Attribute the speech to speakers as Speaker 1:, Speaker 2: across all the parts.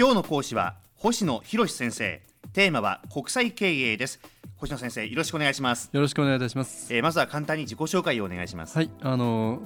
Speaker 1: 今日の講師は星野博先生。テーマは国際経営です。星野先生よろしくお願いします。
Speaker 2: よろしくお願いいたします、
Speaker 1: えーまずは簡単に自己紹介をお願いします。
Speaker 2: はいあの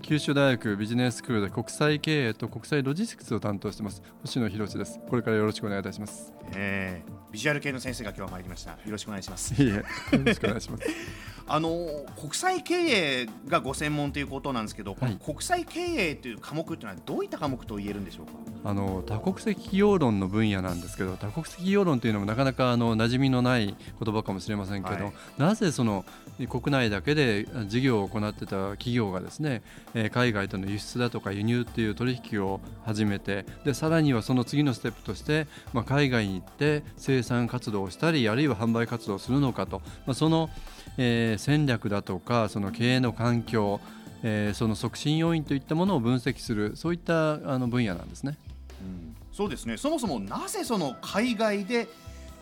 Speaker 2: 九州大学ビジネススクールで国際経営と国際ロジスティクスを担当してます。星野博です。これからよろしくお願いいたします。
Speaker 1: えービジュアル系の先生が今日は参りました。よろしくお願いします。
Speaker 2: いいえよろしくお願いします
Speaker 1: あの国際経営がご専門ということなんですけど、
Speaker 2: はい。
Speaker 1: 国際経営という科目っていうのはどういった科目と言えるんでしょうか？
Speaker 2: あの多国籍企業論の分野なんですけど多国籍企業論というのもなかなかあの馴染みのない言葉かもしれませんけど、
Speaker 1: はい。
Speaker 2: なぜその国内だけで事業を行ってた企業がですね、えー海外との輸出だとか輸入っていう取引を始めてでさらにはその次のステップとして、まあ、海外に行って生産活動をしたりあるいは販売活動をするのかと、まあ、その、えー戦略だとかその経営の環境えーその促進要因といったものを分析するそういったあの分野なんですね。
Speaker 1: そうですね。そもそもなぜその海外で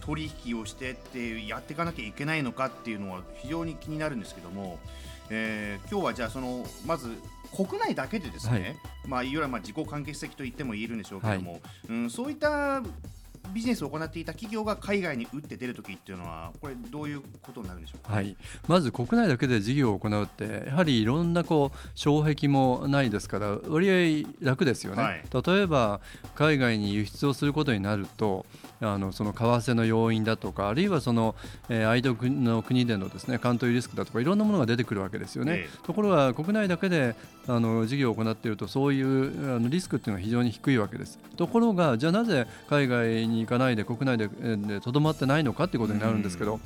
Speaker 1: 取引をしてってやっていかなきゃいけないのかっていうのは非常に気になるんですけども、えー今日はじゃあそのまず国内だけでですね、まあいわゆるまあ自己完結的と言っても言えるんでしょうけども、うん、そういったビジネスを行っていた企業が海外に打って出るときっていうのはこれどういうことになるんでしょうか？
Speaker 2: はい、まず国内だけで事業を行うってやはりいろんなこう障壁もないですから割合楽ですよね、
Speaker 1: はい。
Speaker 2: 例えば海外に輸出をすることになるとあのその為替の要因だとかあるいはその、えー相手の国でのですねカントリーリスクだとかいろんなものが出てくるわけですよね、
Speaker 1: え。
Speaker 2: ところが国内だけであの事業を行っているとそういうあのリスクっていうのは非常に低いわけです。ところがじゃあなぜ海外に行かないで国内でとどまってないのかっていうことになるんですけど、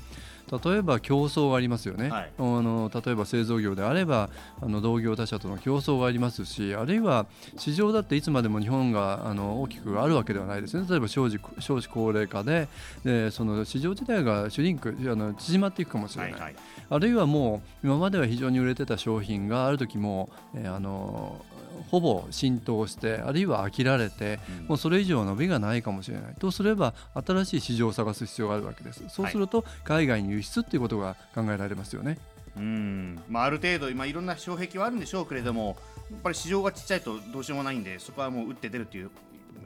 Speaker 2: 例えば競争がありますよね、
Speaker 1: はい。
Speaker 2: あの例えば製造業であればあの同業他社との競争がありますしあるいは市場だっていつまでも日本があの大きくあるわけではないですね。例えば少子少子高齢化ででその市場自体がシュリンクあの縮まっていくかもしれない、
Speaker 1: はいはい。
Speaker 2: あるいはもう今までは非常に売れてた商品がある時も、えーあのほぼ浸透してあるいは飽きられて、
Speaker 1: うん。
Speaker 2: もうそれ以上伸びがないかもしれない。とすれば新しい市場を探す必要があるわけです。そうすると海外に輸出っていうことが考えられますよね。
Speaker 1: うん。まあ、ある程度、今いろんな障壁はあるんでしょうけれどもやっぱり市場がちっちゃいとどうしようもないんでそこはもう打って出るっていう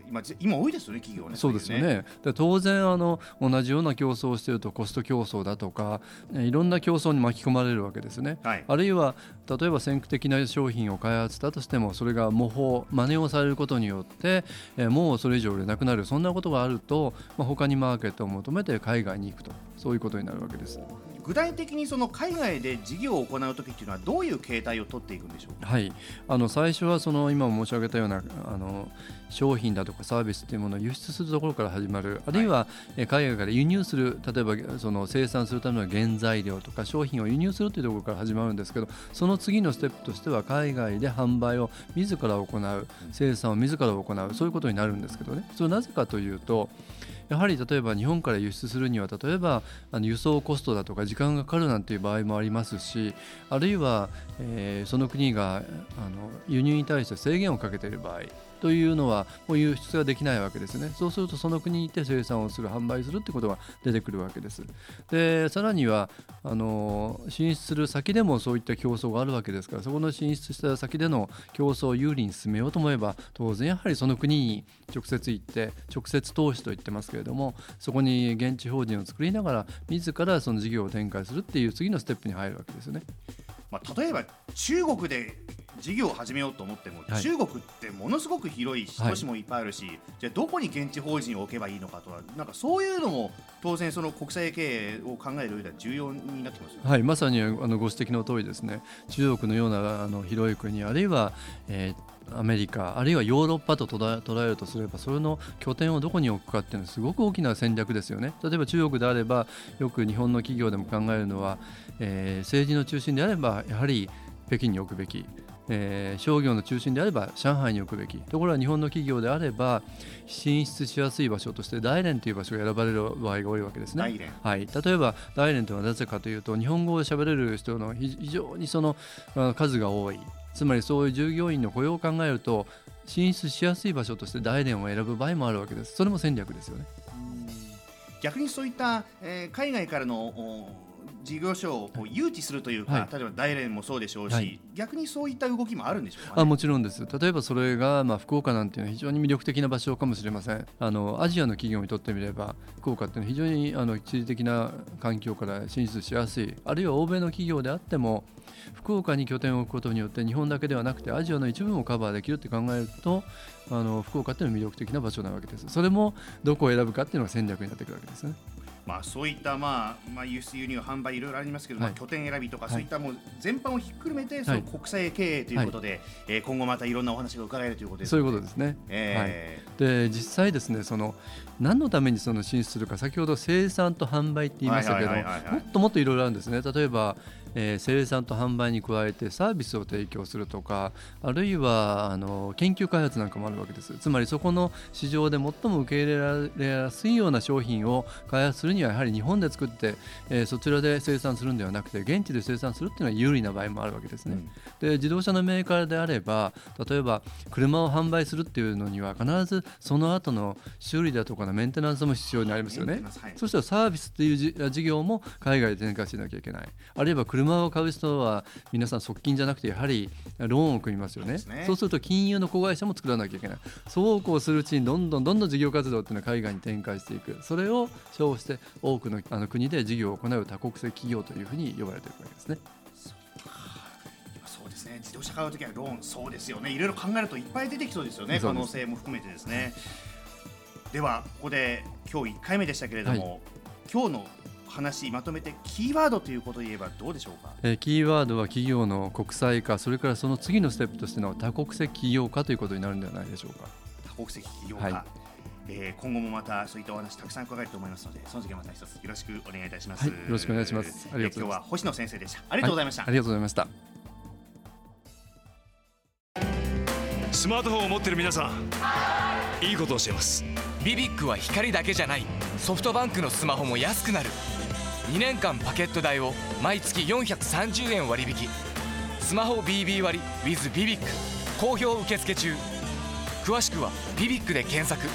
Speaker 1: 今ぜ今多いですよね企業はね
Speaker 2: そうですよ
Speaker 1: い
Speaker 2: ね。で当然あの同じような競争をしているとコスト競争だとかえいろんな競争に巻き込まれるわけですね。
Speaker 1: はい
Speaker 2: あるいは例えば先駆的な商品を開発したとしてもそれが模倣真似をされることによってえーもうそれ以上売れなくなるそんなことがあると、まあ、他にマーケットを求めて海外に行くとそういうことになるわけです。
Speaker 1: 具体的にその海外で事業を行うときっていうのはどういう形態を取っていくんでしょうか？
Speaker 2: はい、あの最初はその今申し上げたようなあの商品だとかサービスというものを輸出するところから始まる。あるいはえ海外から輸入する。例えばその生産するための原材料とか商品を輸入するというところから始まるんですけどその次のステップとしては海外で販売を自ら行う。生産を自ら行う。そういうことになるんですけどね。それはなぜかというとやはり例えば日本から輸出するには例えばあの輸送コストだとか時間がかかるなんていう場合もありますしあるいは、えーその国があの輸入に対して制限をかけている場合というのはもう輸出ができないわけですねそうするとその国に行って生産をする販売するってことが出てくるわけですでさらにはあの進出する先でもそういった競争があるわけですからそこの進出した先での競争を有利に進めようと思えば当然やはりその国に直接行って直接投資と言ってますけれどもそこに現地法人を作りながら自らその事業を展開するっていう次のステップに入るわけですよね。
Speaker 1: まあ、例えば中国で事業を始めようと思っても、
Speaker 2: はい。
Speaker 1: 中国ってものすごく広いし
Speaker 2: はい。
Speaker 1: 都市もいっぱいあるし、じゃあどこに現地法人を置けばいいのかとはなんかそういうのも当然その国際経営を考える上では重要になってきますよね。
Speaker 2: はい、まさにあのご指摘の通りですね。中国のようなあの広い国あるいは、えーアメリカあるいはヨーロッパと捉え捉えるとすればそれの拠点をどこに置くかっていうのはすごく大きな戦略ですよね。例えば中国であればよく日本の企業でも考えるのは、えー政治の中心であればやはり北京に置くべきえー商業の中心であれば上海に置くべき。ところが日本の企業であれば進出しやすい場所として大連という場所が選ばれる場合が多いわけですね。はい、例えば大連というのはなぜかというと日本語を喋れる人の非非常にそのあ数が多い。つまりそういう従業員の雇用を考えると進出しやすい場所として大連を選ぶ場合もあるわけです。それも戦略ですよね。
Speaker 1: 逆にそういった、えー海外からのお事業所をこう誘致するというか、
Speaker 2: はい。
Speaker 1: 例えば大連もそうでしょうし、
Speaker 2: はい。
Speaker 1: 逆にそういった動きもあるんでしょうか、ね、
Speaker 2: あもちろんです。例えばそれが、まあ、福岡なんていうのは非常に魅力的な場所かもしれません。あのアジアの企業にとってみれば福岡っていうのは非常にあの地理的な環境から進出しやすい。あるいは欧米の企業であっても福岡に拠点を置くことによって日本だけではなくてアジアの一部もカバーできるって考えるとあの福岡っていうのは魅力的な場所なわけです。それもどこを選ぶかっていうのが戦略になってくるわけですね
Speaker 1: まあ、そういった、まあまあ、輸出輸入販売いろいろありますけど、
Speaker 2: はい。
Speaker 1: まあ、拠点選びとか、
Speaker 2: はい。
Speaker 1: そういったもう全般をひっくるめて、その国際経営ということで、えー今後またいろんなお話が伺えるということです
Speaker 2: そういうことですね、
Speaker 1: え
Speaker 2: で実際ですねその何のためにその進出するか先ほど生産と販売って言いましたけど
Speaker 1: はいはいはいはいはい。
Speaker 2: もっともっといろいろあるんですね。例えば、えー生産と販売に加えてサービスを提供するとかあるいはあの研究開発なんかもあるわけですつまりそこの市場で最も受け入れられやすいような商品を開発するにはやはり日本で作って、えーそちらで生産するんではなくて現地で生産するっていうのは有利な場合もあるわけですね。で自動車のメーカーであれば例えば車を販売するっていうのには必ずその後の修理だとかのメンテナンスも必要になりますよね
Speaker 1: はい。
Speaker 2: そしたらサービスっていうじ事業も海外で展開しなきゃいけないあるいは車を買う人は皆さん側近じゃなくてやはりローンを組みますよね。
Speaker 1: そうですね。
Speaker 2: そうすると金融の子会社も作らなきゃいけない。そうこうするうちにどんどんどんどん事業活動っていうのは海外に展開していく。それを称して多くのあの国で事業を行う多国籍企業というふうに呼ばれているわけですね。
Speaker 1: 今そうですね。自動車買うときはローンそうですよね。いろいろ考えるといっぱい出てきそうですよね。可能性も含めてですね。ではここで今日1回目でしたけれども、今日の話まとめてキーワードということで言えばどうでしょうか？
Speaker 2: えーキーワードは企業の国際化それからその次のステップとしての多国籍企業化ということになるんではないでしょうか。
Speaker 1: 多国籍企業家、
Speaker 2: はい。
Speaker 1: えー今後もまたそういったお話たくさん伺えると思いますのでその時はまた一つよろしくお願いいたします、
Speaker 2: はいよろしくお願いします。ありがとうございます。
Speaker 1: えー今日は星野先生でした。ありがとうございました、
Speaker 2: はありがとうございました。
Speaker 3: スマートフォンを持ってる皆さんいいことをしてます。
Speaker 4: ビビックは光だけじゃない。ソフトバンクのスマホも安くなる2年間パケット代を毎月430円割引。スマホ BB 割 with ビビック好評受付中。詳しくは「ビビック」で検索。